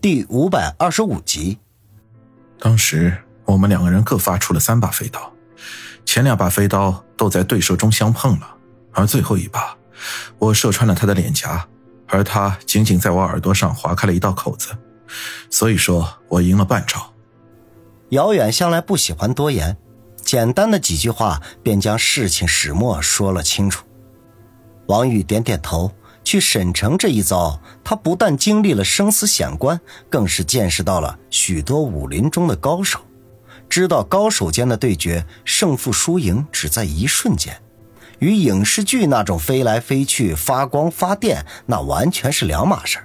第五百二十五集。当时我们两个人各发出了三把飞刀，前两把飞刀都在对射中相碰了，而最后一把，我射穿了他的脸颊，而他仅仅在我耳朵上划开了一道口子，所以说我赢了半招。姚远向来不喜欢多言，简单的几句话便将事情始末说了清楚。王宇点点头。去沈城这一遭，他不但经历了生死险关，更是见识到了许多武林中的高手，知道高手间的对决胜负输赢只在一瞬间，与影视剧那种飞来飞去、发光发电那完全是两码事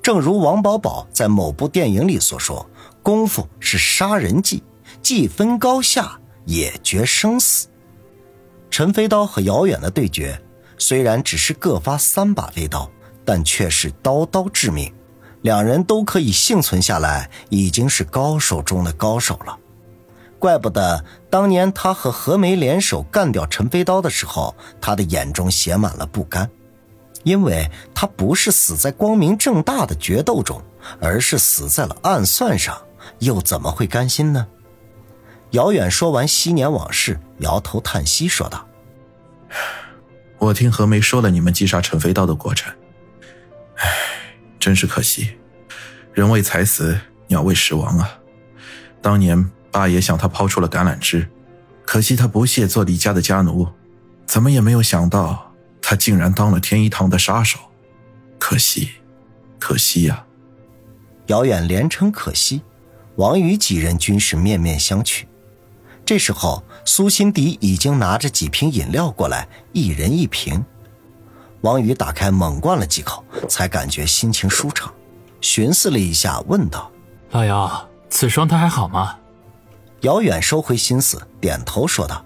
正如王宝宝在某部电影里所说：“功夫是杀人技，既分高下，也决生死。”陈飞刀和姚远的对决。虽然只是各发三把飞刀，但却是刀刀致命。两人都可以幸存下来，已经是高手中的高手了。怪不得当年他和何梅联手干掉陈飞刀的时候，他的眼中写满了不甘，因为他不是死在光明正大的决斗中，而是死在了暗算上，又怎么会甘心呢？姚远说完昔年往事，摇头叹息说道。我听何梅说了你们击杀陈飞刀的过程，唉，真是可惜，人为财死，鸟为食亡啊！当年八爷向他抛出了橄榄枝，可惜他不屑做李家的家奴，怎么也没有想到他竟然当了天一堂的杀手，可惜，可惜呀！遥远连称可惜，王宇几人均是面面相觑。这时候，苏辛迪已经拿着几瓶饮料过来，一人一瓶。王宇打开猛灌了几口，才感觉心情舒畅，寻思了一下，问道：“老姚，此双他还好吗？”姚远收回心思，点头说道：“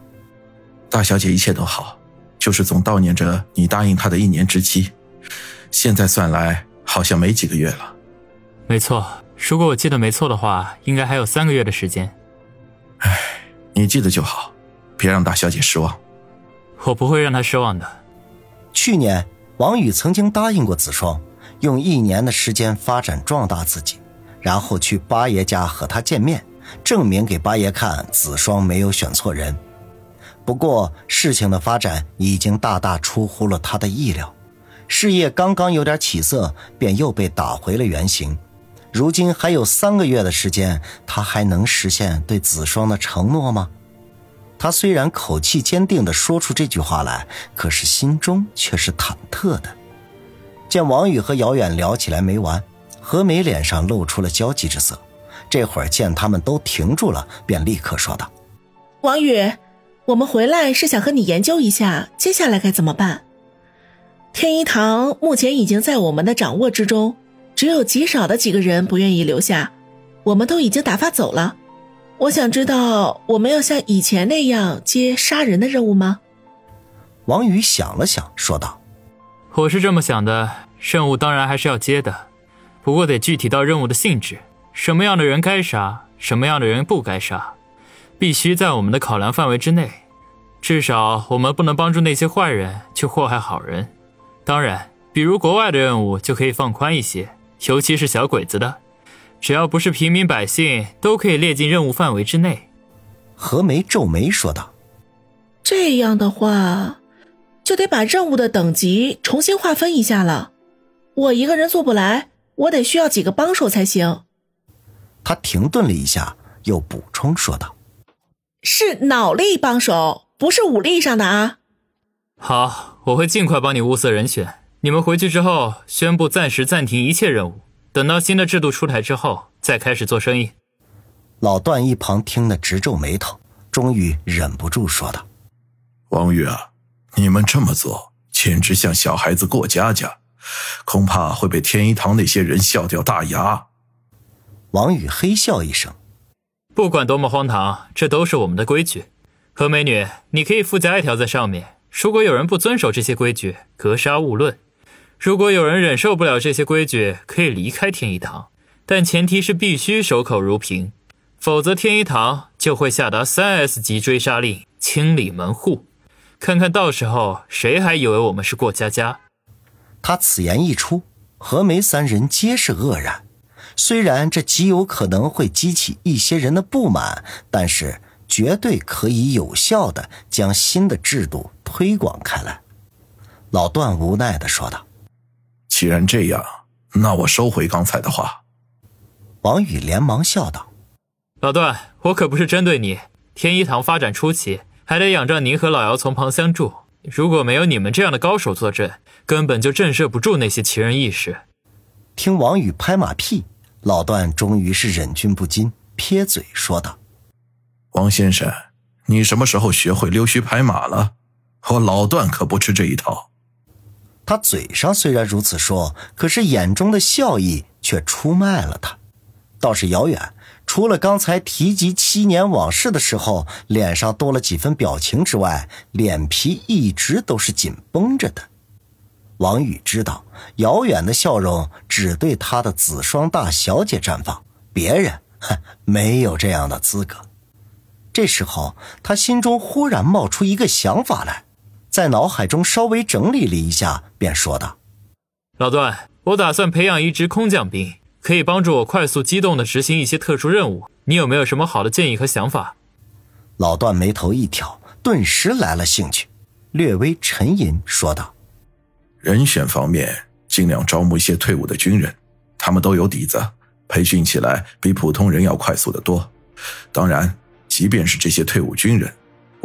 大小姐一切都好，就是总悼念着你答应她的一年之期。现在算来，好像没几个月了。”“没错，如果我记得没错的话，应该还有三个月的时间。”“唉。”你记得就好，别让大小姐失望。我不会让她失望的。去年王宇曾经答应过子双，用一年的时间发展壮大自己，然后去八爷家和他见面，证明给八爷看子双没有选错人。不过事情的发展已经大大出乎了他的意料，事业刚刚有点起色，便又被打回了原形。如今还有三个月的时间，他还能实现对子双的承诺吗？他虽然口气坚定地说出这句话来，可是心中却是忐忑的。见王宇和姚远聊起来没完，何梅脸上露出了焦急之色。这会儿见他们都停住了，便立刻说道：“王宇，我们回来是想和你研究一下接下来该怎么办。天一堂目前已经在我们的掌握之中。”只有极少的几个人不愿意留下，我们都已经打发走了。我想知道，我们要像以前那样接杀人的任务吗？王宇想了想，说道：“我是这么想的，任务当然还是要接的，不过得具体到任务的性质，什么样的人该杀，什么样的人不该杀，必须在我们的考量范围之内。至少我们不能帮助那些坏人去祸害好人。当然，比如国外的任务就可以放宽一些。”尤其是小鬼子的，只要不是平民百姓，都可以列进任务范围之内。何梅皱眉说道：“这样的话，就得把任务的等级重新划分一下了。我一个人做不来，我得需要几个帮手才行。”他停顿了一下，又补充说道：“是脑力帮手，不是武力上的啊。”好，我会尽快帮你物色人选。你们回去之后，宣布暂时暂停一切任务，等到新的制度出台之后，再开始做生意。老段一旁听得直皱眉头，终于忍不住说道：“王宇啊，你们这么做简直像小孩子过家家，恐怕会被天一堂那些人笑掉大牙。”王宇嘿笑一声：“不管多么荒唐，这都是我们的规矩。何美女，你可以附加一条在上面，如果有人不遵守这些规矩，格杀勿论。”如果有人忍受不了这些规矩，可以离开天一堂，但前提是必须守口如瓶，否则天一堂就会下达三 S 级追杀令，清理门户。看看到时候谁还以为我们是过家家？他此言一出，何梅三人皆是愕然。虽然这极有可能会激起一些人的不满，但是绝对可以有效的将新的制度推广开来。老段无奈的说道：“既然这样，那我收回刚才的话。”王宇连忙笑道：“老段，我可不是针对你。天一堂发展初期，还得仰仗您和老姚从旁相助。如果没有你们这样的高手坐镇，根本就震慑不住那些奇人异士。”听王宇拍马屁，老段终于是忍俊不禁，撇嘴说道：“王先生，你什么时候学会溜须拍马了？我老段可不吃这一套。”他嘴上虽然如此说，可是眼中的笑意却出卖了他。倒是遥远，除了刚才提及七年往事的时候，脸上多了几分表情之外，脸皮一直都是紧绷着的。王宇知道，遥远的笑容只对他的紫霜大小姐绽放，别人哼没有这样的资格。这时候，他心中忽然冒出一个想法来，在脑海中稍微整理了一下，便说道：“老段，我打算培养一支空降兵。”可以帮助我快速机动的执行一些特殊任务，你有没有什么好的建议和想法？老段眉头一挑，顿时来了兴趣，略微沉吟说道：“人选方面，尽量招募一些退伍的军人，他们都有底子，培训起来比普通人要快速的多。当然，即便是这些退伍军人，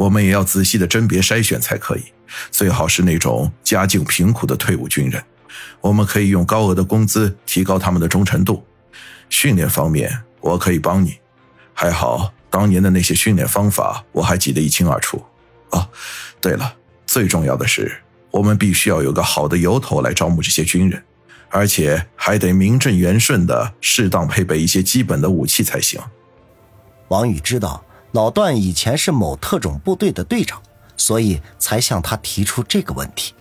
我们也要仔细的甄别筛选才可以，最好是那种家境贫苦的退伍军人。”我们可以用高额的工资提高他们的忠诚度。训练方面，我可以帮你。还好，当年的那些训练方法我还记得一清二楚。哦，对了，最重要的是，我们必须要有个好的由头来招募这些军人，而且还得名正言顺的适当配备一些基本的武器才行。王宇知道老段以前是某特种部队的队长，所以才向他提出这个问题。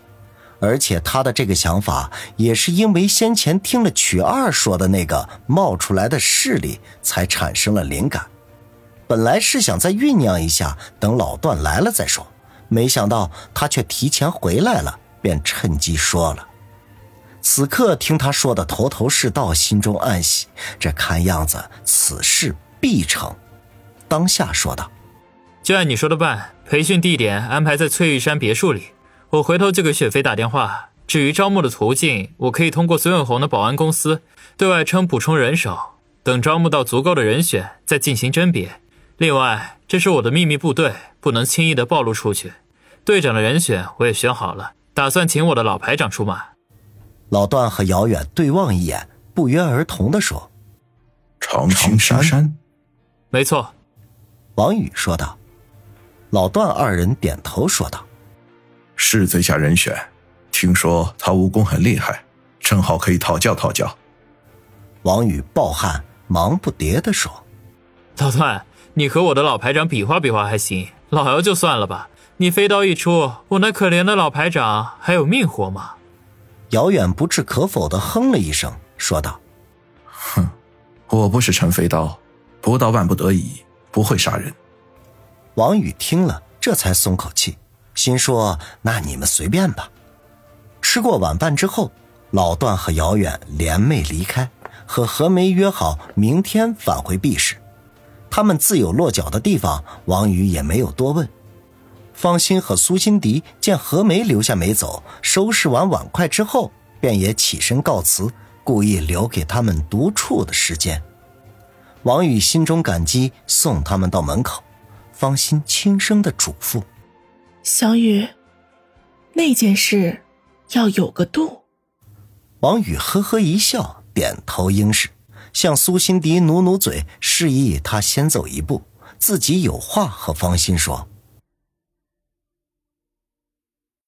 而且他的这个想法也是因为先前听了曲二说的那个冒出来的势力，才产生了灵感。本来是想再酝酿一下，等老段来了再说，没想到他却提前回来了，便趁机说了。此刻听他说的头头是道，心中暗喜，这看样子此事必成。当下说道：“就按你说的办，培训地点安排在翠玉山别墅里。”我回头就给雪飞打电话。至于招募的途径，我可以通过孙永红的保安公司对外称补充人手，等招募到足够的人选再进行甄别。另外，这是我的秘密部队，不能轻易的暴露出去。队长的人选我也选好了，打算请我的老排长出马。老段和姚远对望一眼，不约而同的说：“长青山。”没错，王宇说道。老段二人点头说道。是最佳人选，听说他武功很厉害，正好可以讨教讨教。王宇暴汗，忙不迭的说：“老段，你和我的老排长比划比划还行，老姚就算了吧。你飞刀一出，我那可怜的老排长还有命活吗？”姚远不置可否的哼了一声，说道：“哼，我不是陈飞刀，不到万不得已不会杀人。”王宇听了，这才松口气。心说：“那你们随便吧。”吃过晚饭之后，老段和姚远联袂离开，和何梅约好明天返回 B 市。他们自有落脚的地方，王宇也没有多问。方心和苏辛迪见何梅留下没走，收拾完碗筷之后，便也起身告辞，故意留给他们独处的时间。王宇心中感激，送他们到门口。方心轻声的嘱咐。小雨，那件事要有个度。王宇呵呵一笑，点头应是，向苏辛迪努努嘴，示意他先走一步，自己有话和方心说。